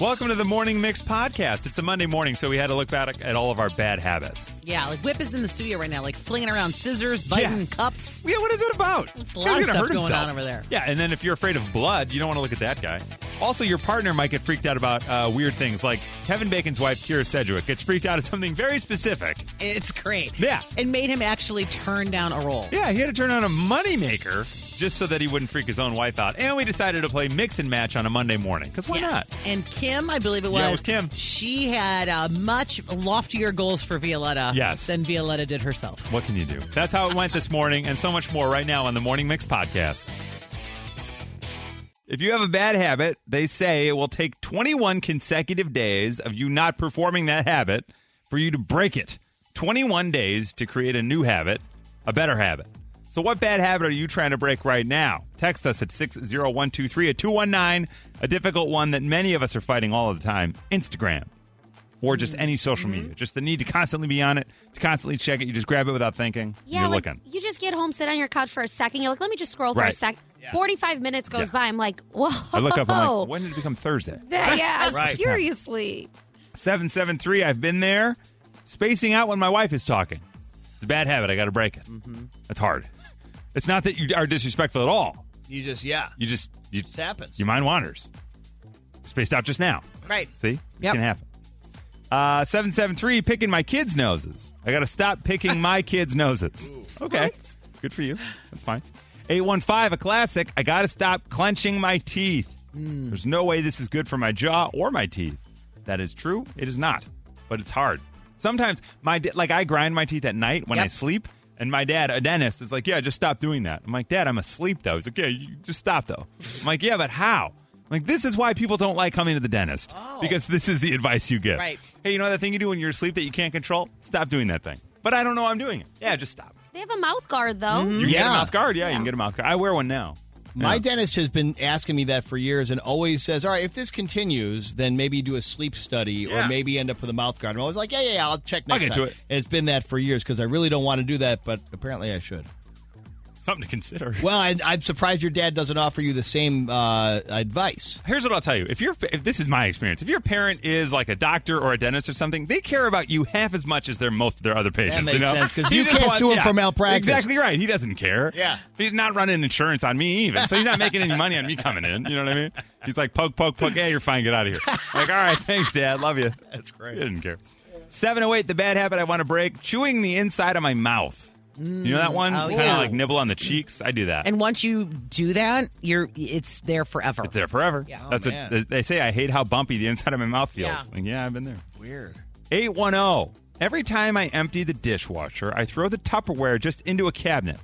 Welcome to the Morning Mix podcast. It's a Monday morning, so we had to look back at all of our bad habits. Yeah, like Whip is in the studio right now, like flinging around scissors, biting Yeah. cups. Yeah, what is it about? It's a lot of gonna stuff hurt going himself. on over there. Yeah, and then if you're afraid of blood, you don't want to look at that guy. Also, your partner might get freaked out about uh, weird things, like Kevin Bacon's wife, Kyra Sedgwick, gets freaked out at something very specific. It's great. Yeah. It made him actually turn down a roll. Yeah, he had to turn on a moneymaker just so that he wouldn't freak his own wife out. And we decided to play mix and match on a Monday morning, because why Yes. not? And Kim, I believe it was. Yeah, it was Kim. She had uh, much loftier goals for Violetta Yes. than Violetta did herself. What can you do? That's how it went this morning, and so much more right now on the Morning Mix podcast. If you have a bad habit, they say it will take 21 consecutive days of you not performing that habit for you to break it. 21 days to create a new habit, a better habit. So, what bad habit are you trying to break right now? Text us at 60123 at 219, a difficult one that many of us are fighting all of the time Instagram or just any social media. Just the need to constantly be on it, to constantly check it. You just grab it without thinking. Yeah, you're like looking. you just get home, sit on your couch for a second. You're like, let me just scroll for Right. a sec. Forty-five minutes goes Yeah. by. I'm like, whoa. I look up, I'm like, when did it become Thursday? That- yeah, Right. seriously. 773, I've been there. Spacing out when my wife is talking. It's a bad habit. I got to break it. Mm-hmm. It's hard. It's not that you are disrespectful at all. You just, yeah. You just, you, It happens. your mind wanders. Spaced out just now. Right. See? It Yep. can happen. Uh, 773, picking my kids' noses. I got to stop picking my kids' noses. Okay. Good for you. That's fine. 815, a classic. I got to stop clenching my teeth. There's no way this is good for my jaw or my teeth. That is true. It is not, but it's hard. Sometimes my like I grind my teeth at night when I sleep, and my dad, a dentist, is like, "Yeah, just stop doing that." I'm like, "Dad, I'm asleep though." He's like, "Yeah, you just stop though." I'm like, "Yeah, but how?" I'm like this is why people don't like coming to the dentist oh. because this is the advice you give. Right. Hey, you know that thing you do when you're asleep that you can't control? Stop doing that thing. But I don't know I'm doing it. Yeah, just stop. They have a mouth guard though. Mm-hmm. You can get a mouth guard. Yeah, you can get a mouth guard. I wear one now. My Yeah. dentist has been asking me that for years and always says, all right, if this continues, then maybe do a sleep study Yeah. or maybe end up with a mouth guard. I'm always like, yeah, yeah, I'll check next I'll get time. to it. And it's been that for years because I really don't want to do that, but apparently I should. Something to consider. Well, I, I'm surprised your dad doesn't offer you the same uh, advice. Here's what I'll tell you. If you're, if this is my experience, if your parent is like a doctor or a dentist or something, they care about you half as much as their most of their other patients. That makes you know? sense, 'cause He you can't sue him for malpractice. Exactly right. He doesn't care. Yeah. he's not running insurance on me even, so he's not making any money on me coming in. You know what I mean? He's like poke, poke, poke. Hey, you're fine. Get out of here. like, all right, thanks, Dad. Love you. That's great. He didn't care. Seven oh eight. The bad habit I want to break: chewing the inside of my mouth. You know that one? Oh, kind of yeah. like nibble on the cheeks. I do that. And once you do that, you're it's there forever. It's there forever. Yeah. That's Oh, a, they say I hate how bumpy the inside of my mouth feels. Yeah. Like, yeah, I've been there. Weird. 810. Every time I empty the dishwasher, I throw the Tupperware just into a cabinet.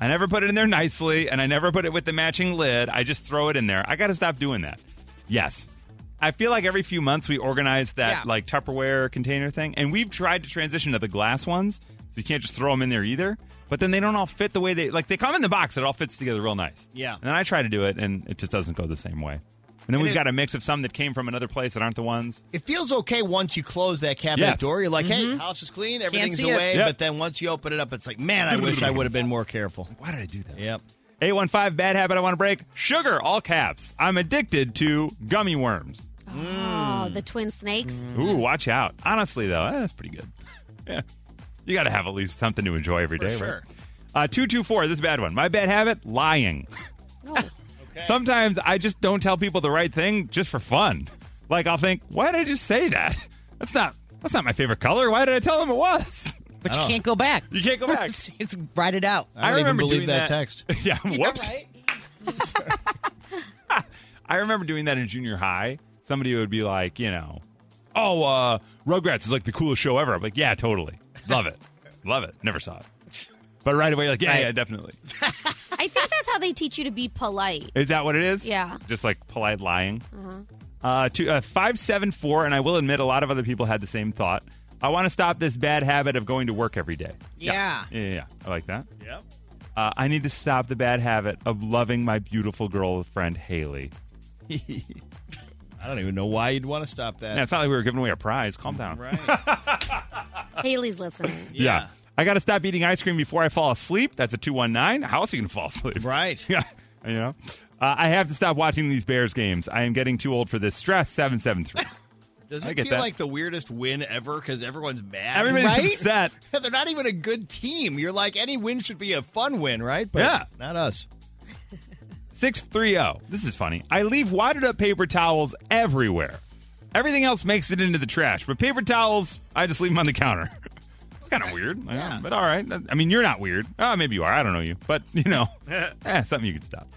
I never put it in there nicely, and I never put it with the matching lid. I just throw it in there. I got to stop doing that. Yes. I feel like every few months we organize that Yeah. like Tupperware container thing, and we've tried to transition to the glass ones, so you can't just throw them in there either. But then they don't all fit the way they like. They come in the box; it all fits together real nice. Yeah. And then I try to do it, and it just doesn't go the same way. And then we've it- got a mix of some that came from another place that aren't the ones. It feels okay once you close that cabinet Yes. door. You're like, hey, mm-hmm. house is clean, everything's away. Yep. But then once you open it up, it's like, man, I wish I would have been more careful. Why did I do that? Yep. 815 bad habit I want to break. Sugar, all caps. I'm addicted to gummy worms. Oh, the twin snakes. Ooh, watch out. Honestly, though, that's pretty good. yeah. You got to have at least something to enjoy every day, sure. right? Uh, 224, this is a bad one. My bad habit, lying. No. Sometimes I just don't tell people the right thing just for fun. Like I'll think, why did I just say that? That's not that's not my favorite color. Why did I tell them it was? but you can't go back. You can't go back. it's write it out. I don't even remember believe doing that text. yeah, whoops. I remember doing that in junior high. Somebody would be like, you know, oh, uh, Rugrats is like the coolest show ever. I'm like, yeah, totally. Love it. Love it. Never saw it. But right away, like, yeah, Right. yeah, definitely. I think that's how they teach you to be polite. Is that what it is? Yeah. Just like polite lying. Uh, to uh, five seven four, and I will admit, a lot of other people had the same thought. I want to stop this bad habit of going to work every day. Yeah. Yeah, yeah, yeah. I like that. Yep. Uh, I need to stop the bad habit of loving my beautiful girl friend Haley. I don't even know why you'd want to stop that. Yeah, it's not like we were giving away a prize. Calm down. Right. Haley's listening. Yeah. I got to stop eating ice cream before I fall asleep. That's a 219. How else are you going to fall asleep? Right. Yeah. You know? Uh, I have to stop watching these Bears games. I am getting too old for this stress. 773. Does it get feel that. like the weirdest win ever because everyone's mad? Everybody's right? upset. They're not even a good team. You're like, any win should be a fun win, right? But Yeah. Not us. 630. oh. This is funny. I leave wadded up paper towels everywhere. Everything else makes it into the trash, but paper towels, I just leave them on the counter. it's kind of weird, Yeah. but all right. I mean, you're not weird. Oh, maybe you are. I don't know you, but you know, eh, something you could stop.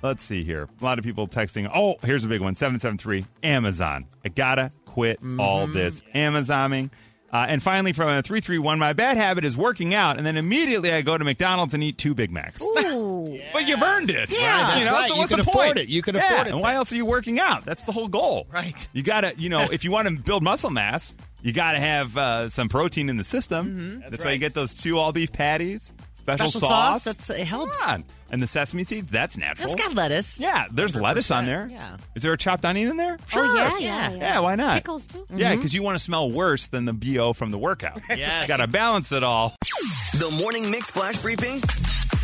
Let's see here. A lot of people texting. Oh, here's a big one 773 Amazon. I gotta quit all this Amazoning. Uh, and finally, from a 331, my bad habit is working out, and then immediately I go to McDonald's and eat two Big Macs. Ooh. But you've earned it. Yeah, that's you know, right. So You what's can the afford point? it. You can Yeah, afford it And why else are you working out? That's the whole goal. Right. You got to, you know, if you want to build muscle mass, you got to have uh, some protein in the system. That's, why you get those two all beef patties, special, Special sauce, that's- it helps. Come on. And the sesame seeds, that's natural. It's got lettuce. yeah, there's lettuce on there. yeah. Is there a chopped onion in there? Oh, yeah, yeah, Yeah. yeah. Yeah, why not? Pickles, too. Yeah, mm-hmm. because you want to smell worse than the BO from the workout. Yes. Got to balance it all. The Morning Mix Flash Briefing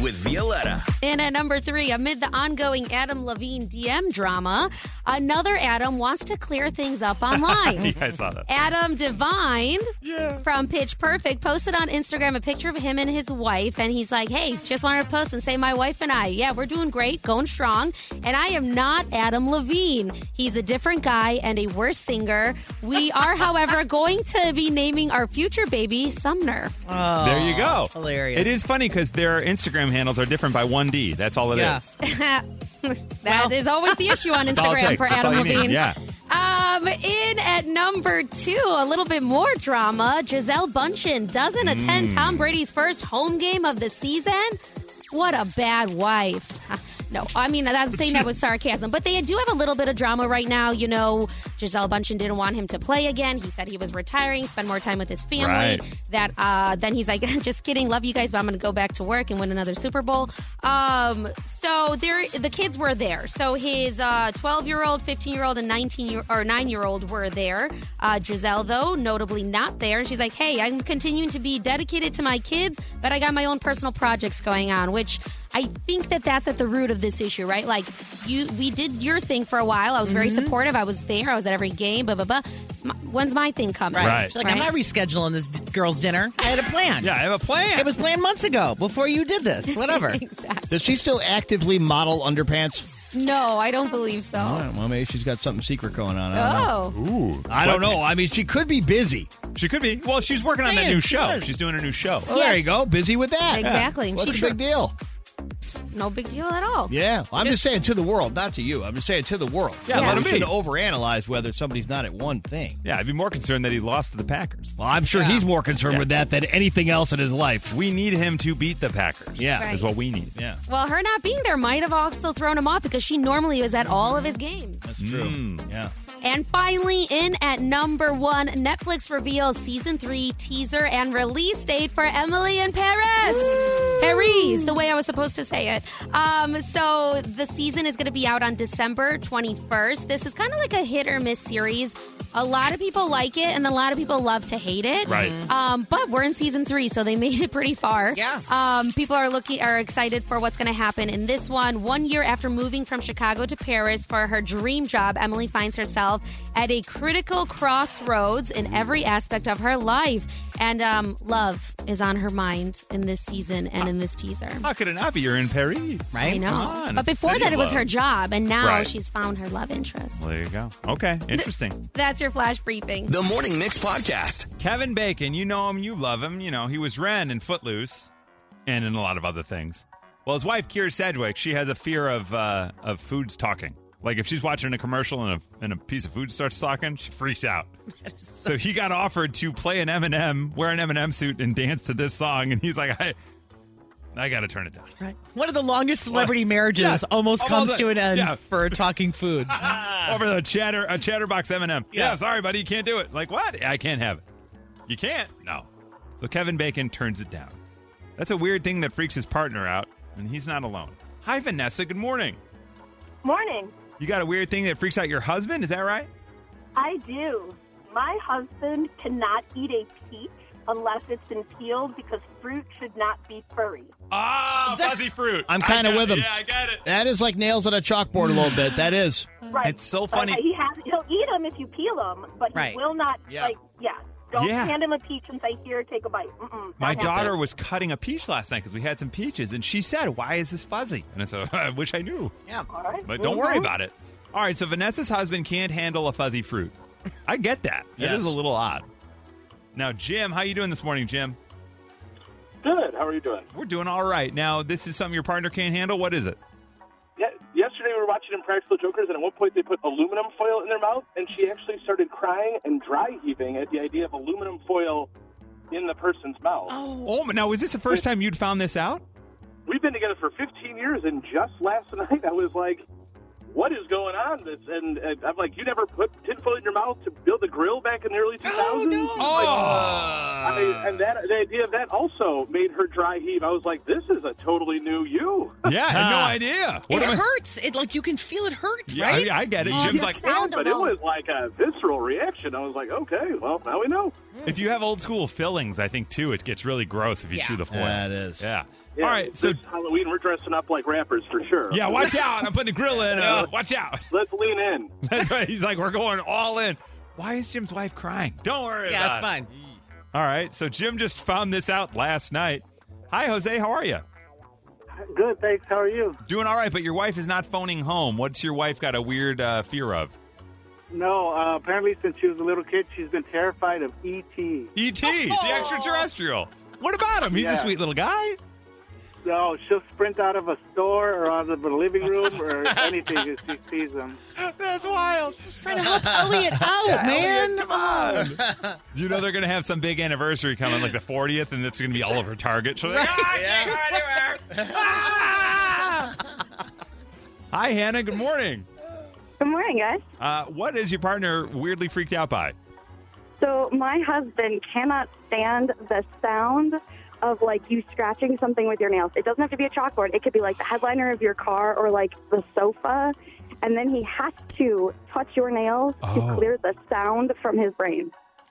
with Violetta. And at number three, amid the ongoing Adam Levine DM drama, another Adam wants to clear things up online. yeah, I saw that. Adam Devine Yeah. from Pitch Perfect posted on Instagram a picture of him and his wife, and he's like, "Hey, just wanted to post and say my wife and I, yeah, we're doing great, going strong, and I am not Adam Levine. He's a different guy and a worse singer. We are, however, going to be naming our future baby Sumner. Oh, There you go. Hilarious. It is funny because their Instagram handles are different by one D. That's all it is. Yeah. That is always the issue on That's all it Instagram for That's Adam all you. Levine. Yeah. Um, in at number two, a little bit more drama. Gisele Bündchen doesn't attend Hmm. Tom Brady's first home game of the season. What a bad wife. No, I mean, I'm saying that with sarcasm, but they do have a little bit of drama right now. You know, Gisele Bündchen didn't want him to play again. He said he was retiring, spend more time with his family. Right. That uh, then he's like, just kidding, love you guys, but I'm going to go back to work and win another Super Bowl. Um, so there, the kids were there. So his 12 year old, 15 year old, and 19 year or 9 year old were there. Uh, Gisele, though, notably not there. And she's like, hey, I'm continuing to be dedicated to my kids, but I got my own personal projects going on, which I think that that's at the root of this issue, right? Like you, we did your thing for a while. I was very supportive. I was there. I was at every game. Blah blah blah. M- When's my thing coming? Right. Right. She's like, I'm Right? not rescheduling this d- girl's dinner. I had a plan. Yeah, I have a plan. It was planned months ago before you did this. Whatever. exactly. Does she still actively model underpants? No, I don't believe so. All right, well, maybe she's got something secret going on. I don't know. Oh, Ooh. I don't know. I mean, she could be busy. She could be. Well, she's working on that saying, new she show. was. She's doing a new show. Well, Yeah, there you go. Busy with that. Exactly. What's She the big deal? No big deal at all. Yeah. Well, I'm just saying to the world, not to you. I'm just saying to the world. Yeah, let we him be. shouldn't overanalyze whether somebody's not at one thing. Yeah, I'd be more concerned that he lost to the Packers. Well, I'm sure he's more concerned with that than anything else in his life. We need him to beat the Packers. Yeah. Right. Is what we need. Yeah, Well, her not being there might have also thrown him off because she normally was at all of his games. that's true. Mm. Yeah. And finally, in at number one, Netflix reveals season three teaser and release date for Emily in Paris. Paris, the way I was supposed to say it. Um, so the season is going to be out on December 21st. This is kind of like a hit or miss series. A lot of people like it, and a lot of people love to hate it. Right. Um, but we're in season three, so they made it pretty far. Yeah. Um, people are looking are excited for what's going to happen in this one. One year after moving from Chicago to Paris for her dream job, Emily finds herself at a critical crossroads in every aspect of her life, and um, love is on her mind in this season and in this teaser. How could it not be? You're in Paris. Right? I know, on, but it's before city that, it was love. her job, and now Right. she's found her love interest. Well, there you go. Okay, interesting. That's your flash briefing. The Morning Mix Podcast. Kevin Bacon, you know him, you love him. You know, he was Ren in Footloose and in a lot of other things. Well, his wife, Kyra Sedgwick, she has a fear of uh, of foods talking. Like if she's watching a commercial and a, and a piece of food starts talking, she freaks out. So he got offered to play an Eminem, wear an Eminem suit, and dance to this song, and he's like, I, I got to turn it down. Right. One of the longest celebrity marriages Yeah, almost almost comes a- to an end yeah. for talking food. Over the chatter, a chatterbox Eminem. Yeah. Yeah. sorry, buddy, you can't do it. Like what? I can't have it. You can't? No. So Kevin Bacon turns it down. That's a weird thing that freaks his partner out, and he's not alone. Hi, Vanessa. Good morning. Morning. You got a weird thing that freaks out your husband? Is that right? I do. My husband cannot eat a peach unless it's been peeled because fruit should not be furry. Ah, fuzzy fruit. I'm kinda with him. Yeah, I get it. That is like nails on a chalkboard a little bit. That is. Right. It's so But funny. he has. He'll eat them if you peel them, but he Right. will not. Yeah. Like, yeah. Don't Yeah. hand him a peach and say, "Here, take a bite." Mm-mm, My not happening. daughter was cutting a peach last night because we had some peaches, and she said, "Why is this fuzzy?" And I said, "I wish I knew, Yeah. All right. but don't worry Mhm. about it." All right, so Vanessa's husband can't handle a fuzzy fruit. I get that. It Yes. is a little odd. Now, Jim, how you doing this morning, Jim? Good. How are you doing? We're doing all right. Now, this is something your partner can't handle. What is it? Yeah, yesterday we were watching Impractical Jokers, and at one point they put aluminum foil in their mouth, and she actually started crying and dry heaving at the idea of aluminum foil in the person's mouth. Oh, oh now is this the first time you'd found this out? We've been together for 15 years, and just last night I was like, "What is going on?" This, and, and I'm like, "You never put tinfoil in your mouth to build a grill back in the early 2000s?" Oh, I, and that the idea of that also made her dry heave. I was like, "This is a totally new you." yeah, I had no idea. It am I- hurts. It like you can feel it hurt, Yeah, right? I, I get it. Oh, Jim's like, sound but it was like a visceral reaction. I was like, "Okay, well, now we know." if you have old school fillings, I think too, it gets really gross if you Yeah. chew the foil. Yeah, it is. Yeah. Yeah, All right. So Halloween we're dressing up like rappers for sure. yeah, watch out! I'm putting a grill in. Uh, watch out! Let's lean in. That's right. He's like, we're going all in. Why is Jim's wife crying? Don't worry yeah, about it's it. fine. All right. So Jim just found this out last night. Hi, Jose. How are you? Good, thanks. How are you? Doing all right, but your wife is not phoning home. What's your wife got a weird uh, fear of? No, uh, apparently since she was a little kid, she's been terrified of E.T. E.T., E the extraterrestrial. What about him? He's a sweet little guy. So she'll sprint out of a store or out of a living room or anything if she sees them. That's wild. She's trying to help Elliott out, man. Come on. you know they're going to have some big anniversary coming, like the 40th, and it's going to be all over Target. She'll be like, "Ah, I can't go anywhere." Ah! Hi, Hannah. Good morning. Good morning, guys. Uh, what is your partner weirdly freaked out by? So my husband cannot stand the sound of like you scratching something with your nails. It doesn't have to be a chalkboard. It could be like the headliner of your car or like the sofa. And then he has to touch your nails Oh. to clear the sound from his brain.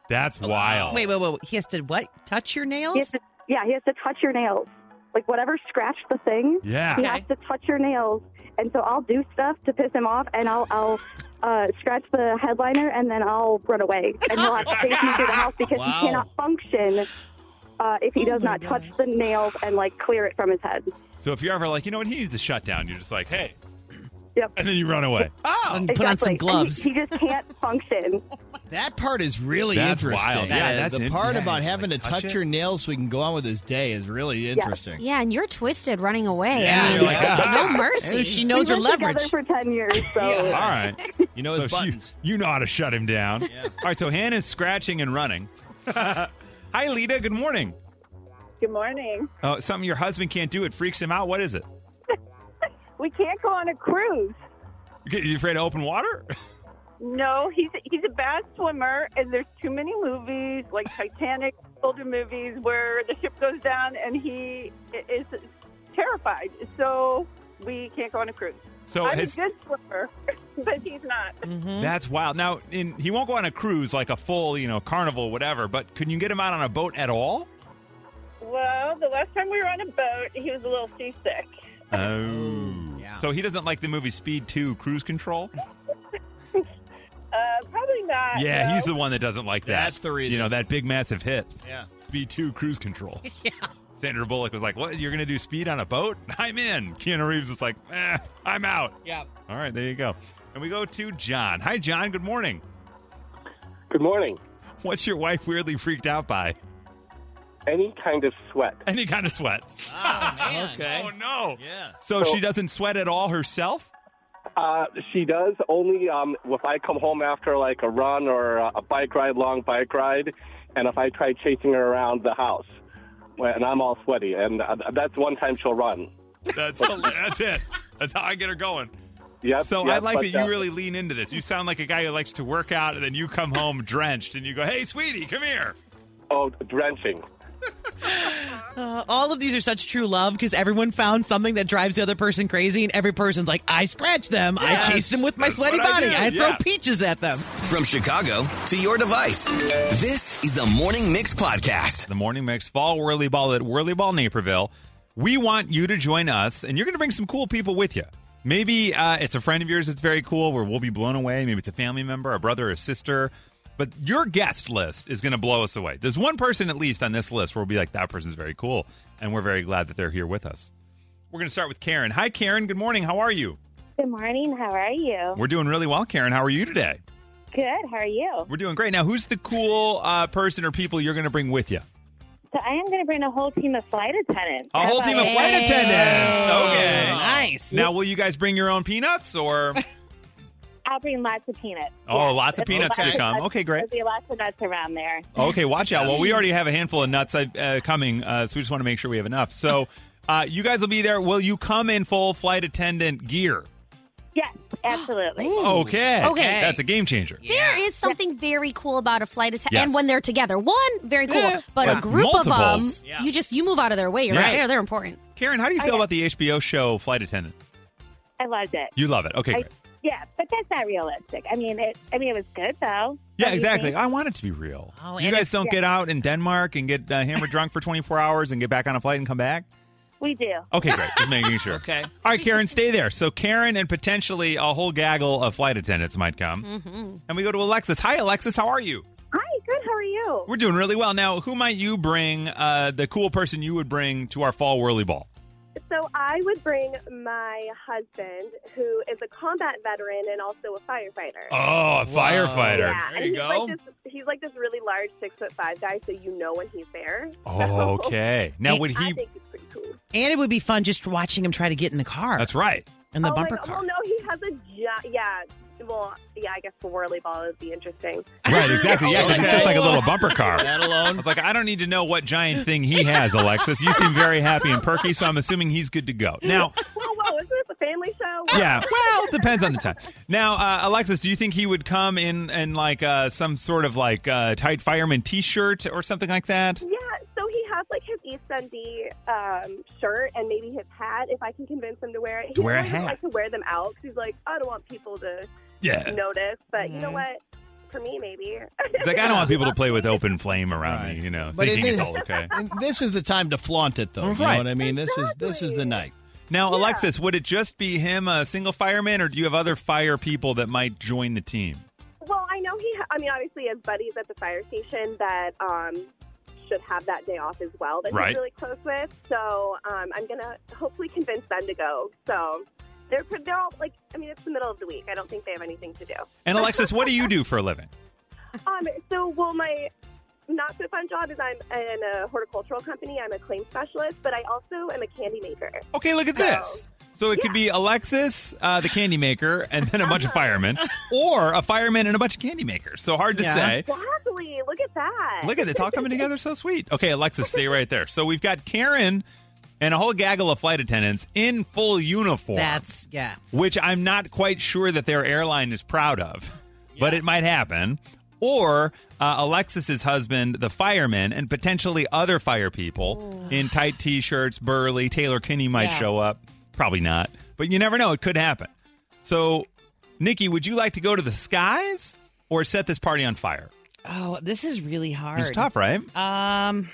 That's wild. Wait, wait, wait. He has to what? Touch your He nails? has to, yeah, he has to touch your nails. Like whatever scratched the thing, Yeah. he has to touch your nails. And so I'll do stuff to piss him off, and I'll I'll uh, scratch the headliner, and then I'll run away, and he'll have to chase me through the house because Wow. he cannot function uh, if he does not touch the nails and like clear it from his head. So if you're ever like, you know what, he needs a shutdown, you're just like, hey, Yep. and then you run away. Oh, And put on some Exactly. gloves. He, he just can't function. That part is really That's interesting. wild. Yeah, That is. that's the in- part yeah, about he's having like, to touch touch it. your nails so we can go on with his day is really interesting. Yeah, and you're twisted running away. Yeah, I mean, you're like, no ah. mercy. And she knows her We've been together for ten years, so all right. You know his So she- buttons. you know how to shut him down. All right, so Hannah's scratching and running. Hi, Lita. Good morning. Good morning. Oh, something your husband can't do. It freaks him out. What is it? We can't go on a cruise. You you afraid of open water? No, he's he's a bad swimmer, and there's too many movies like Titanic, older movies where the ship goes down and he is terrified. So we can't go on a cruise. So I'm his, a good swimmer, but he's not. Mm-hmm. that's wild. Now, in, he won't go on a cruise like a full, you know, carnival, whatever. But can you get him out on a boat at all? Well, the last time we were on a boat, he was a little seasick. Oh, Yeah. So he doesn't like the movie Speed Two: Cruise Control. Uh, probably not. Yeah, no. he's the one that doesn't like that. That's the reason. You know that big massive hit. Yeah. Speed 2 Cruise Control. Yeah. Sandra Bullock was like, "What? You're going to do speed on a boat? I'm in." Keanu Reeves was like, eh, "I'm out." Yeah. All right, there you go. And we go to John. Hi, John. Good morning. Good morning. What's your wife weirdly freaked out by? Any kind of sweat. Any kind of sweat. Okay. Oh no. Yeah. So, So- she doesn't sweat at all herself. Uh, she does only um, if I come home after like a run or a bike ride, long bike ride, and if I try chasing her around the house, and I'm all sweaty, and uh, that's one time she'll run. That's that's it. That's how I get her going. Yep. So I like that you uh, really lean into this. You sound like a guy who likes to work out, and then you come home drenched, and you go, "Hey, sweetie, come here." Oh, drenching. Uh, all of these are such true love because everyone found something that drives the other person crazy, and every person's like, I scratch them, Yes. I chase them with my sweaty what I body, I, throw yeah. peaches at them. From Chicago to your device. This is the Morning Mix Podcast. the Morning Mix Fall Whirly Ball at Whirly Ball Naperville. We want you to join us, and you're going to bring some cool people with you. Maybe uh, it's a friend of yours that's very cool, where we'll be blown away. Maybe it's a family member, a brother, or sister. But your guest list is going to blow us away. There's one person at least on this list where we'll be like, that person's very cool, and we're very glad that they're here with us. We're going to start with Karen. Hi, Karen. Good morning. How are you? Good morning. How are you? We're doing really well, Karen. How are you today? Good. How are you? We're doing great. Now, who's the cool uh, person or people you're going to bring with you? So I am going to bring a whole team of flight attendants. A whole team of Hey. flight attendants. Okay. Nice. Now, will you guys bring your own peanuts or? I'll bring lots of peanuts. Oh, Yes. lots of peanuts to come. nuts- Okay, great. There'll be lots of nuts around there. Okay, watch out. Well, we already have a handful of nuts uh, coming, uh, so we just want to make sure we have enough. So, uh, you guys will be there. Will you come in full flight attendant gear? Yes, absolutely. Okay. Okay. That's a game changer. There is something very cool about a flight attendant, Yes. and when they're together, one very cool, Yeah. but Yeah. a group of them, Multiples. Yeah. you just you move out of their way. You're Yeah. right there; they're important. Karen, how do you feel about the HBO show Flight Attendant? I loved it. You love it. Okay, I, great. yeah, but that's not realistic. I mean, it. I mean, it was good though. Yeah, Don't you exactly. think? I want it to be real. Oh, you and guys don't yeah. get out in Denmark and get uh, hammered drunk for 24 hours and get back on a flight and come back? We do. Okay, great. Just making sure. Okay. All right, Karen, stay there. So Karen and potentially a whole gaggle of flight attendants might come. Mm-hmm. And we go to Alexis. Hi, Alexis. How are you? Hi. Good. How are you? We're doing really well. Now, who might you bring, uh, the cool person you would bring to our fall whirly ball? So I would bring my husband, who is a combat veteran and also a firefighter. Oh, a firefighter. yeah, There and you he's go. like this. He's like this really large six foot five guy, so you know when he's there. Oh, okay. Now, would he? I he. think he's pretty cool. And it would be fun just watching him try to get in the car. That's right. In the oh bumper God. car. Well, no, he has a gi- yeah. Well, yeah, I guess the whirly ball would be interesting. Right, exactly. Yeah, 'cause it's just like a little bumper car. That alone. I alone. was like, I don't need to know what giant thing he has, Alexis. You seem very happy and perky, so I'm assuming he's good to go. Now, Whoa, whoa! Isn't this a family show? yeah, well, it depends on the time. Now, uh, Alexis, do you think he would come in in like uh, some sort of like uh, tight fireman T-shirt or something like that? Yeah, so he has like his East Dundee um, shirt and maybe his hat. If I can convince him to wear it, he To wear a doesn't hat. like to wear them out 'cause he's like, I don't want people to Yeah. notice. But you know what? For me, maybe. It's like I don't want people to play with open flame around Right. me, you know, But thinking it it's all okay. And this is the time to flaunt it, though. You Right. know what I mean? This is this is the Exactly. night. Now, Alexis, would it just be him, a single fireman, or do you have other fire people that might join the team? Well, I know he. Ha- I mean, obviously, as buddies at the fire station, that um, should have that day off as well. That Right. he's really close with. So um, I'm gonna hopefully convince them to go. So they're they're all like. I mean, it's the middle of the week. I don't think they have anything to do. And Alexis, what do you do for a living? Um. So, well, my not so fun job is I'm in a horticultural company. I'm a claim specialist, but I also am a candy maker. Okay, look at So- this. So it could be Alexis, uh, the candy maker, and then a bunch of firemen, or a fireman and a bunch of candy makers. So hard to Yeah. say. Exactly. Look at that. Look at it. It's all coming together so sweet. Okay, Alexis, stay right there. So we've got Karen and a whole gaggle of flight attendants in full uniform. That's, yeah. which I'm not quite sure that their airline is proud of, but it might happen. Or uh, Alexis's husband, the fireman, and potentially other fire people in tight t-shirts, burly. Taylor Kinney might Yeah. show up. Probably not, but you never know. It could happen. So, Nikki, would you like to go to the skies or set this party on fire? Oh, this is really hard. It's tough, right? Um.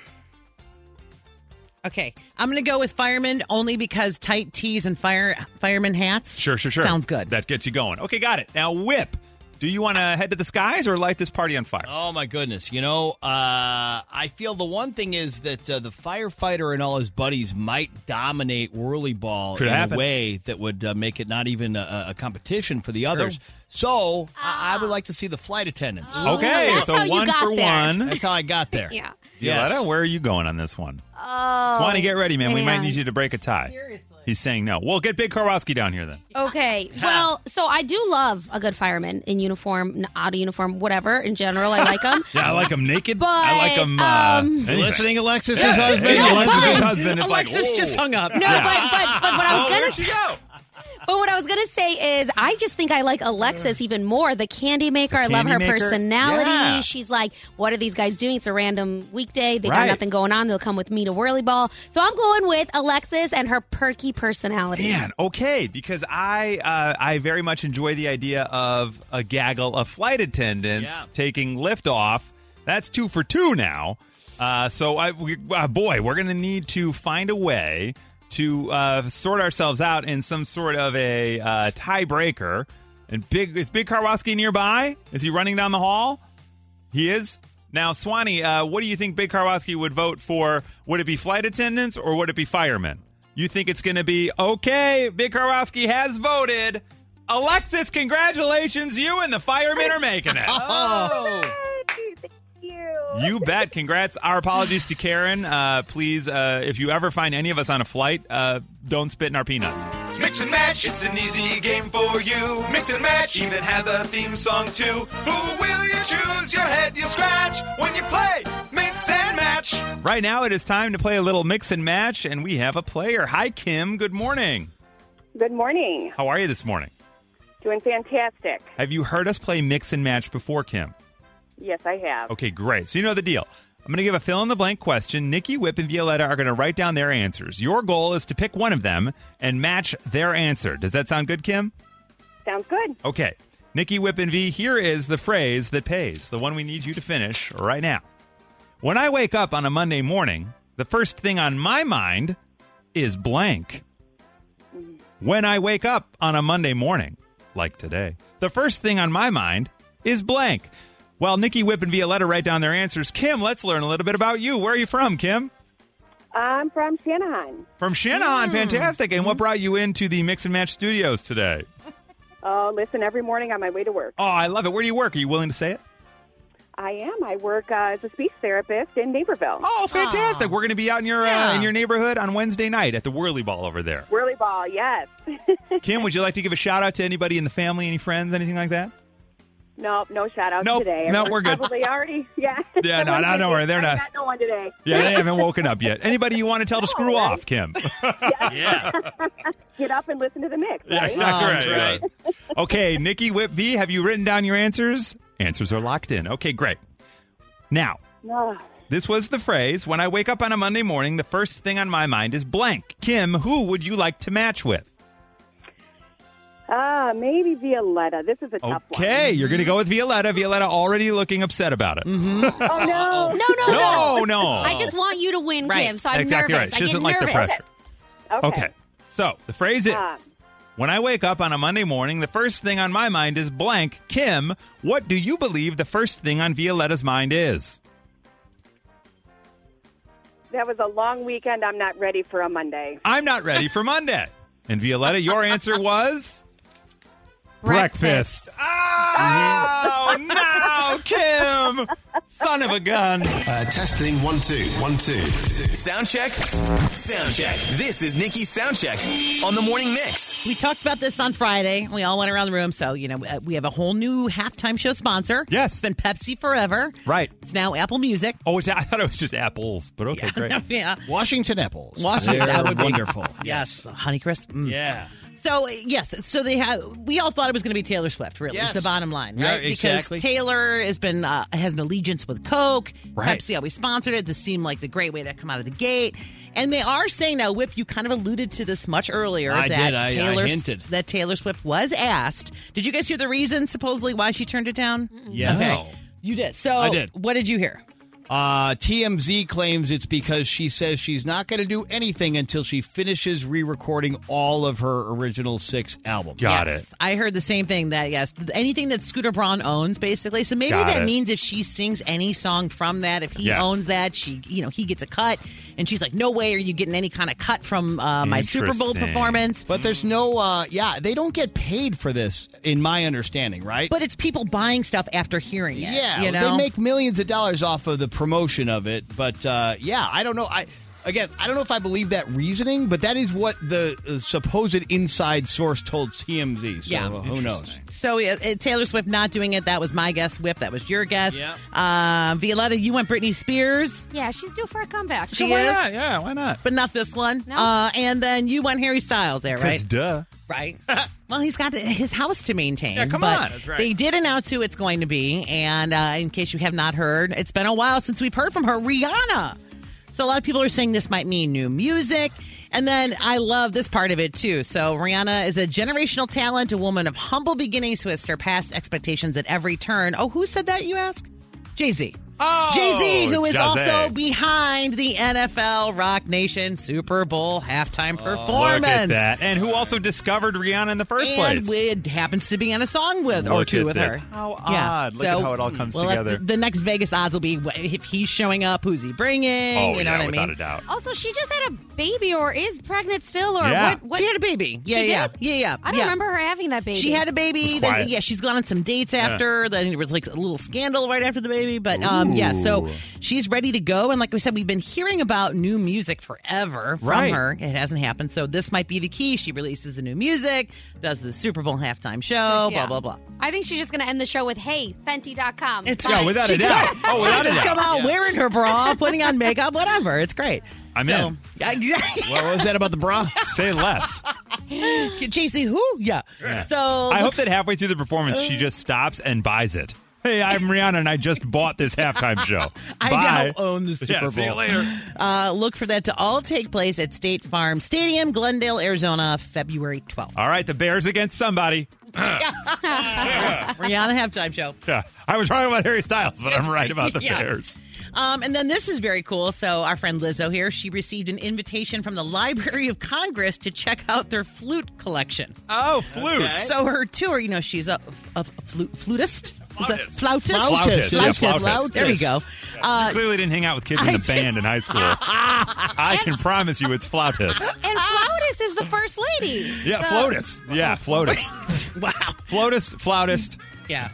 Okay, I'm going to go with fireman only because tight tees and fire fireman hats. Sure, sure, sure. Sounds good. That gets you going. Okay, got it. Now, Whip, do you want to head to the skies or light this party on fire? Oh my goodness! You know, uh, I feel the one thing is that uh, the firefighter and all his buddies might dominate whirly ball Could in happen. a way that would uh, make it not even a, a competition for the others. So I, I would like to see the flight attendants. okay, that's so how you one got for there. one. That's how I got there. Yeah. Yes. Violetta, where are you going on this one? Oh. Swanee, get ready, man. We might man. need you to break a tie. Seriously. He's saying no. Well, get Big Karwowski down here then. Okay. Well, so I do love a good fireman in uniform, n- out of uniform, whatever. In general, I like them. Yeah, I like him naked. But, I like him. Uh, um, anything. Listening, Alexis' Yeah, husband. hey, No, Alexis' husband is Alexis like, just hung up. No, Yeah. but, but but what I was Oh, gonna where'd she go? But what I was gonna say is, I just think I like Alexis even more. The candy maker. I love her maker? personality. Yeah. She's like, what are these guys doing? It's a random weekday. They Right. got nothing going on. They'll come with me to Whirly Ball. So I'm going with Alexis and her perky personality. Man, okay, because I uh, I very much enjoy the idea of a gaggle of flight attendants Yeah. taking liftoff. That's two for two now. Uh, so I, we, uh, boy, we're going to need to find a way to uh, sort ourselves out in some sort of a uh, tiebreaker. And big is Big Karwowski nearby? Is he running down the hall? He is. Now, Swanee, uh, what do you think Big Karwowski would vote for? Would it be flight attendants or would it be firemen? You think it's going to be okay? Big Karwowski has voted. Alexis, congratulations! You and the firemen are making it. Oh. Thank you. You bet. Congrats. Our apologies to Karen. Uh, please, uh, if you ever find any of us on a flight, uh, don't spit in our peanuts. Mix and match, it's an easy game for you. Mix and match even has a theme song too. Who will you choose? Your head you'll scratch when you play Mix and Match. Right now, it is time to play a little Mix and Match, and we have a player. Hi, Kim. Good morning. Good morning. How are you this morning? Doing fantastic. Have you heard us play Mix and Match before, Kim? Yes, I have. Okay, great. So you know the deal. I'm going to give a fill in the blank question. Nikki, Whip, and Violetta are going to write down their answers. Your goal is to pick one of them and match their answer. Does that sound good, Kim? Sounds good. Okay. Nikki, Whip, and V, here is the phrase that pays, the one we need you to finish right now. When I wake up on a Monday morning, the first thing on my mind is blank. When I wake up on a Monday morning, like today, the first thing on my mind is blank. While Nikki, Whip, and Violetta write down their answers, Kim, let's learn a little bit about you. Where are you from, Kim? I'm from Channahon. From Channahon. Fantastic. And what brought you into the Mix and Match studios today? Oh, listen every morning on my way to work. Oh, I love it. Where do you work? Are you willing to say it? I am. I work uh, as a speech therapist in Naperville. Oh, fantastic. We're going to be out in your uh, in your neighborhood on Wednesday night at the Whirly Ball over there. Whirly ball, yes. Kim, would you like to give a shout out to anybody in the family, any friends, anything like that? Nope, no shout out Nope, today. no, Everyone's we're good. Probably already, yeah. Yeah, no, no, don't worry, they're I not- Got no one today. Yeah, they haven't woken up yet. Anybody you want to tell to screw right. off, Kim? Yeah. Get up and listen to the mix. Yeah, Right? exactly that's right. right. Okay, Nikki Whip V, have you written down your answers? Answers are locked in. Okay, great. Now, Oh, this was the phrase when I wake up on a Monday morning, the first thing on my mind is blank. Kim, who would you like to match with? Ah, maybe Violetta. This is a tough one. Okay, you're going to go with Violetta. Violetta already looking upset about it. one. Oh no. No, no, no. No, no. I just want you to win, Right. Kim. So I'm exactly nervous. right. She I doesn't get like the nervous. pressure. Okay. Okay. So the phrase is Ah. When I wake up on a Monday morning, the first thing on my mind is blank. Kim, what do you believe the first thing on Violetta's mind is? That was a long weekend. I'm not ready for a Monday. I'm not ready for Monday. And Violetta, your answer was Breakfast. Oh no, Kim! Son of a gun. Uh, testing one two one two. Sound check. Sound check. This is Nikki's sound check on the morning mix. We talked about this on Friday. We all went around the room. So, you know, uh, we have a whole new halftime show sponsor. Yes. It's been Pepsi forever. Right. It's now Apple Music. Oh, it's, I thought it was just apples, but okay, great. yeah. Washington apples. Washington, They're that would be wonderful. Yes, the Honeycrisp. Mm. Yeah. So yes, so they have. We all thought it was going to be Taylor Swift. Really, Yes. is the bottom line, Yeah, right? exactly. Because Taylor has been uh, has an allegiance with Coke. Right. Pepsi always sponsored it. This seemed like the great way to come out of the gate. And they are saying now, Whip, you kind of alluded to this much earlier. I that did. I- I Taylor hinted. that Taylor Swift was asked. Did you guys hear the reason supposedly why she turned it down? Yes. Okay. You did. So I did. What did you hear? Uh, TMZ claims it's because she says she's not going to do anything until she finishes re-recording all of her original six albums. Got Yes. it. I heard the same thing that yes, anything that Scooter Braun owns basically. So maybe Got that it. means if she sings any song from that, if he Yeah. owns that, she you know, he gets a cut and she's like, "No way are you getting any kind of cut from uh, my Super Bowl performance." But there's no, uh, yeah, they don't get paid for this, in my understanding, right? But it's people buying stuff after hearing it. yeah, you know, they make millions of dollars off of the promotion of it. But uh, yeah, I don't know. I again, I don't know if I believe that reasoning, but that is what the uh, supposed inside source told TMZ. So Yeah. uh, who knows? So uh, uh, Taylor Swift not doing it. That was my guess. Whip. That was your guess. Yeah. Uh, Violetta, you went Britney Spears, Yeah, she's due for a comeback. She why is? not? Yeah, why not? but not this one. No. Uh, and then you went Harry Styles there, right? Duh. Right. well, he's got his house to maintain. Yeah, come but on. That's right. They did announce who it's going to be, and uh, in case you have not heard, it's been a while since we've heard from her, Rihanna. So a lot of people are saying this might mean new music. And then I love this part of it too. So Rihanna is a generational talent, a woman of humble beginnings who has surpassed expectations at every turn. Oh, who said that? You ask. Jay Z. Oh, Jay Z, who is Jay-Z. also behind the NFL Roc Nation Super Bowl halftime performance. Look at that. And who also discovered Rihanna in the first and place? it happens to be in a song with or two with this. her. How odd. Look at how it all comes well, together. The, the next Vegas odds will be if he's showing up, who's he bringing? oh, you know yeah, what I without mean? a doubt. Also, she just had a baby or is pregnant still or Yeah. what? what She had a baby. Yeah, She yeah, did? yeah, yeah. I don't yeah. remember her having that baby. She had a baby. It's Then, quiet. yeah, she's gone on some dates after. Then there was like a little scandal right after the baby. But um, yeah, so she's ready to go. And like we said, we've been hearing about new music forever from Right. her. It hasn't happened. So this might be the key. She releases the new music, does the Super Bowl halftime show, Yeah. blah, blah, blah. I think she's just going to end the show with, hey, Fenty.com. It's Bye. Yeah, without She a doubt. could- Oh, without could a just doubt. come out wearing her bra, putting on makeup, whatever. It's great. I'm so, in. What was that about the bra? Say less. Jay Z, who? Yeah. So I look hope that halfway through the performance, she uh. just stops and buys it. Hey, I'm Rihanna, and I just bought this halftime show. I Bye. now own the Super yeah, Bowl. See you later. Uh, look for that to all take place at State Farm Stadium, Glendale, Arizona, February 12th. All right, the Bears against somebody. Rihanna halftime show. Yeah, I was wrong about Harry Styles, but I'm right about the Yeah. Bears. Um, and then this is very cool. So our friend Lizzo here, she received an invitation from the Library of Congress to check out their flute collection. Oh, flute. So her tour, you know, she's a, a, flute, flutist. Is that- Flautist. Flautist. Flautist, yeah, Flautist. flautist. There we go. Uh, Clearly didn't hang out with kids in I the did- band in high school. I can promise you it's flautist. And Flautist is the first lady. Yeah, flautist. Yeah, flautist. wow. Flautist, flautist. Yeah.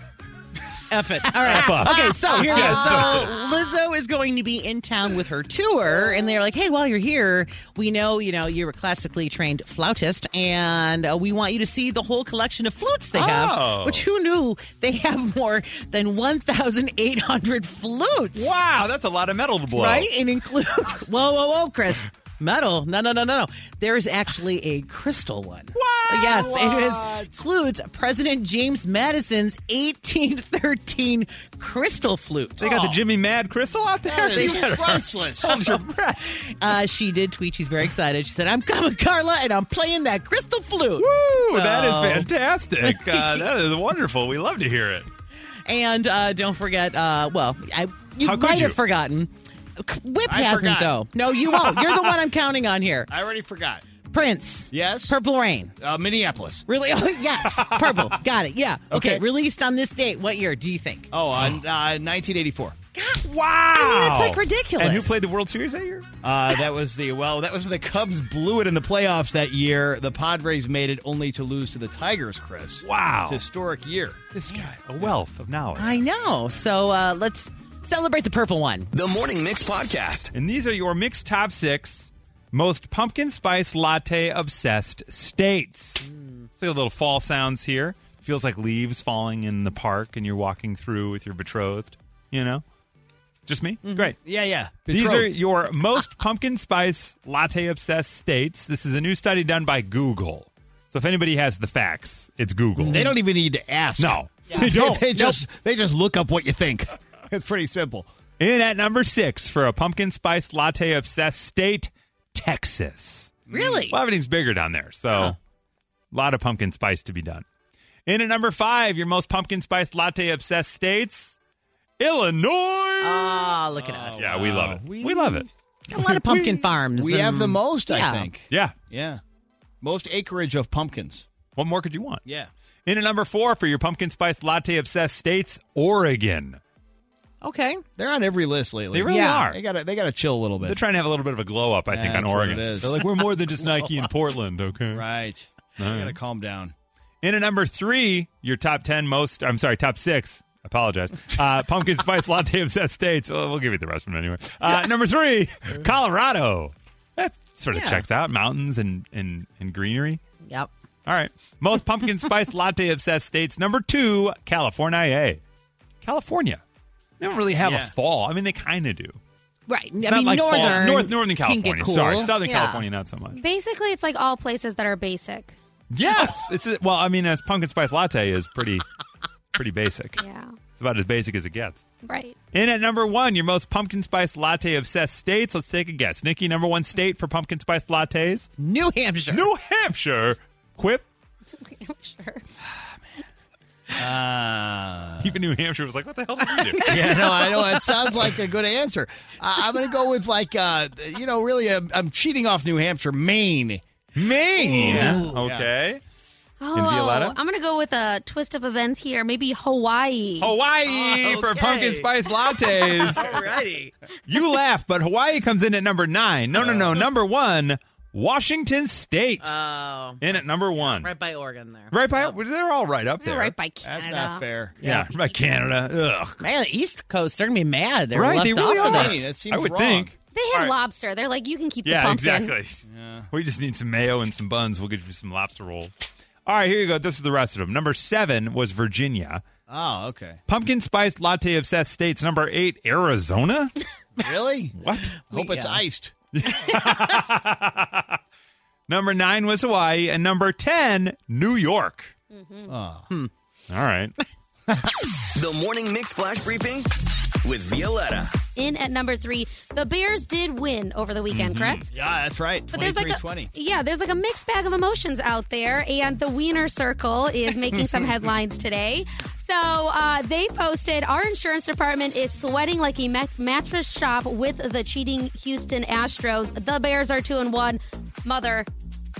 F it. All right. F us. Okay, so here we go. Yes. So Lizzo is going to be in town with her tour, and they're like, "Hey, while you're here, we know you know you're a classically trained flautist, and uh, we want you to see the whole collection of flutes they have. Oh. Which who knew they have more than 1,800 flutes? Wow, that's a lot of metal to blow. Right? And includes. whoa, whoa, whoa, Chris. Metal? No, no, no, no, no. There is actually a crystal one. What? Yes, it is, includes President James Madison's 1813 crystal flute. They got the Jimmy Mad Crystal out there. That is priceless. hold your breath. Uh, she did tweet. She's very excited. She said, "I'm coming, Carla, and I'm playing that crystal flute." Woo, that is fantastic. Uh, that is wonderful. We love to hear it. And uh, don't forget, uh, well, I, you How might have forgotten. Whip I hasn't forgot. though. No, you won't. You're the one I'm counting on here. I already forgot. Prince. Yes? Purple Rain. Uh, Minneapolis. Really? Oh, yes. Purple. Got it. Yeah. Okay. Okay. Released on this date. What year do you think? Oh, uh, uh, 1984. Wow. I mean, it's like ridiculous. And who played the World Series that year? Uh, that was the well. That was the Cubs blew it in the playoffs that year. The Padres made it only to lose to the Tigers. Chris, Wow. it's a historic year. This guy, a wealth of knowledge. I know. So uh, let's celebrate the purple one. The Morning Mix Podcast. And these are your mixed top six most pumpkin spice latte obsessed states. See a little fall sounds here. Feels like leaves falling in the park and you're walking through with your betrothed. You know? Just me? Mm-hmm. Great. Yeah, yeah. These are your most pumpkin spice latte obsessed states. This is a new study done by Google. So if anybody has the facts, it's Google. They don't even need to ask. No. They they, don't. they just they just look up what you think. It's pretty simple. In at number six for a pumpkin spice latte obsessed state, Texas. Really? Well, everything's bigger down there, so a lot of pumpkin spice to be done. In at number five, your most pumpkin spice latte obsessed states, Illinois. Ah, look at us. yeah, we love it. We- We, love it. Got a lot of pumpkin farms. We have the most, yeah. I think. Yeah. Yeah, most acreage of pumpkins. What more could you want? Yeah. In at number four for your pumpkin spice latte obsessed states, Oregon. Okay. They're on every list lately. They really Yeah. are. They got to they got to chill a little bit. They're trying to have a little bit of a glow up, I think, on That's what Oregon. it is. They're like, we're more than just Nike in Portland, okay? right. All You right. got to calm down. In at number three, your top 10 most, I'm sorry, top six. Apologize. Uh, pumpkin spice latte obsessed states. Well, we'll give you the rest of them anyway. Uh, Number three, Colorado. That sort of Yeah. checks out. Mountains and, and, and greenery. Yep. All right. Most pumpkin spice latte obsessed states. Number two, California. California. They don't really have Yeah. a fall. I mean, they kind of do. Right. It's I mean, like fall- northern. North, Northern can get California. cool. Sorry. Southern Yeah. California, not so much. Basically, it's like all places that are basic. Yes, it's a, well. I mean, as pumpkin spice latte is pretty, pretty basic. Yeah. It's about as basic as it gets. Right. In at number one, your most pumpkin spice latte obsessed states. Let's take a guess. Nikki, number one state for pumpkin spice lattes. New Hampshire. New Hampshire. Whip. sure. Uh, Even New Hampshire was like, "What the hell did you do?" yeah, no, I know. It sounds like a good answer. Uh, I'm going to go with like, uh, you know, really, I'm, I'm cheating off New Hampshire, Maine. Maine. Ooh. Okay. Oh, I'm going to go with a twist of events here. Maybe Hawaii. Hawaii for Okay. pumpkin spice lattes. Alrighty. you laugh, but Hawaii comes in at number nine. No, no, no. Number one, Washington State. Oh. in at number one. Right by Oregon there. Right by, they're all right up there. Right by Canada. That's not fair. Yeah, right by Canada. Ugh. Man, the East Coast, they're going to be mad. They're Right, left they really off of are. this. Hey, that seems I would wrong. think. They have All right. lobster. They're like, you can keep the Yeah, pumpkin. exactly. We just need some mayo and some buns. We'll get you some lobster rolls. All right, here you go. This is the rest of them. Number seven was Virginia. Oh, okay. Pumpkin spice latte obsessed states. Number eight, Arizona. Really? what? Hope it's Yeah. iced. Number nine was Hawaii, and number ten, New York. Mm-hmm. Oh. All right. The Morning Mix Flash Briefing with Violetta. In at number three, the Bears did win over the weekend, correct? Yeah, that's right. But there's like a 23-20. yeah, there's like a mixed bag of emotions out there, and the Wiener Circle is making some headlines today. So uh, they posted, our insurance department is sweating like a ma- mattress shop with the cheating Houston Astros. The Bears are two and one. Mother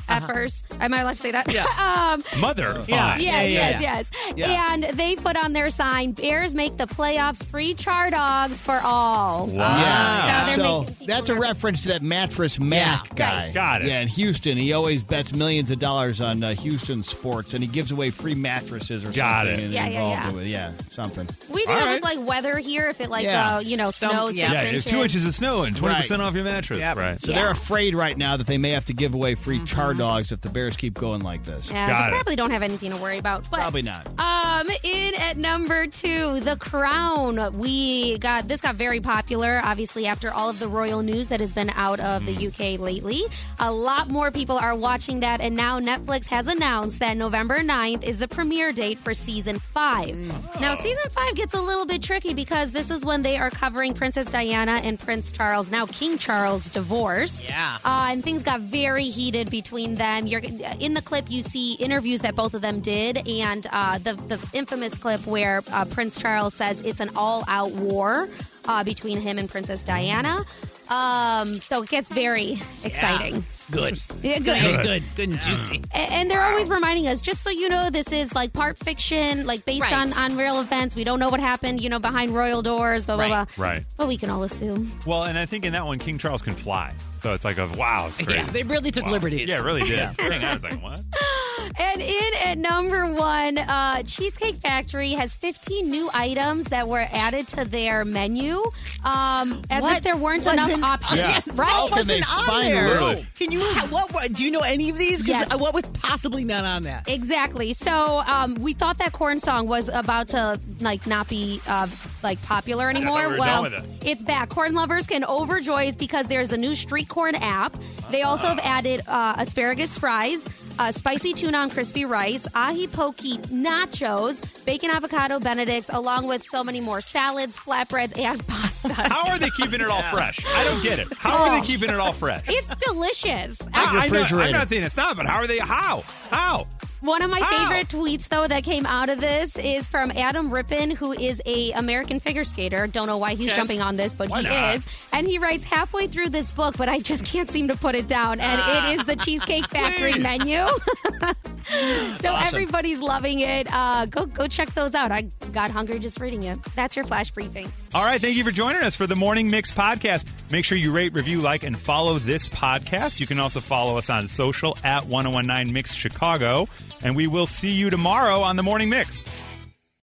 effers. Am I allowed to say that? Yeah. um, Mother. Yeah. fine. Yes, yeah, yes, yes. Yeah. And they put on their sign, Bears make the playoffs free char dogs for all. Wow. Yeah. So So that's a nervous. reference to that mattress Mack Yeah. guy. Right. Got it. Yeah, in Houston, he always bets millions of dollars on uh, Houston sports, and he gives away free mattresses or Got something. it. Yeah, yeah, yeah. with- yeah, something. We do All it right. with like weather here. If it like Yeah. uh, you know Some- snows yeah. six Yeah, two inches of snow and twenty percent Right. off your mattress. Yep. Right. So Yeah. they're afraid right now that they may have to give away free char dogs if the Bears keep going like this. Yeah, Got so it. probably don't have anything to worry about. But Probably not. Um, in at number two, The Crown. We got this got very popular, obviously after all of the royal news that has been out of the UK lately. A lot more people are watching that, and now Netflix has announced that November 9th is the premiere date for season five. Now, season five gets a little bit tricky because this is when they are covering Princess Diana and Prince Charles, now King Charles' divorce. Yeah. Uh, and things got very heated between them. You're in the clip. You see interviews that both of them did, and uh, the the infamous clip where uh, Prince Charles says it's an all out war uh, between him and Princess Diana. Um, so it gets very exciting. Good. Yeah, Good. good. Good. Good and juicy. A- And they're always reminding us, just so you know, this is like part fiction, like based Right. on, on real events. We don't know what happened, you know, behind royal doors, blah, blah, Right. blah. Right. But we can all assume. Well, and I think in that one, King Charles can fly. So it's like a wow, it's crazy. Yeah, they really took Wow. liberties. Yeah, it really did. Hang on, I was like, what? And in at number one, uh, Cheesecake Factory has 15 new items that were added to their menu, um, as What if there weren't wasn't- enough options. Yeah. Right? How can they on find there. Literally. Can you? What, what? Do you know any of these? 'Cause, Yes. uh, What was possibly not on that? Exactly. So um, we thought that corn song was about to like not be uh, like popular anymore. we well, done with it's back. Corn lovers can overjoy because there's a new street corn app. They also have added uh, asparagus fries, uh, spicy tuna on crispy rice, ahi poke nachos, bacon avocado benedicts, along with so many more salads, flatbreads, and pastas. How are they keeping it all fresh? I don't get it. How are Oh. they keeping it all fresh? It's delicious. I, I know, I'm not saying it's not, but how are they? How? How? One of my How? favorite tweets, though, that came out of this is from Adam Rippon, who is a American figure skater. Don't know why he's Yes. jumping on this, but Why he not? is. And he writes halfway through this book, but I just can't seem to put it down. And it ah. is the Cheesecake Factory menu. so awesome. everybody's loving it. Uh, go go check those out. I got hungry just reading it. That's your flash briefing. All right, thank you for joining us for the Morning Mix podcast. Make sure you rate, review, like, and follow this podcast. You can also follow us on social at 1019 Mix Chicago. And we will see you tomorrow on the Morning Mix.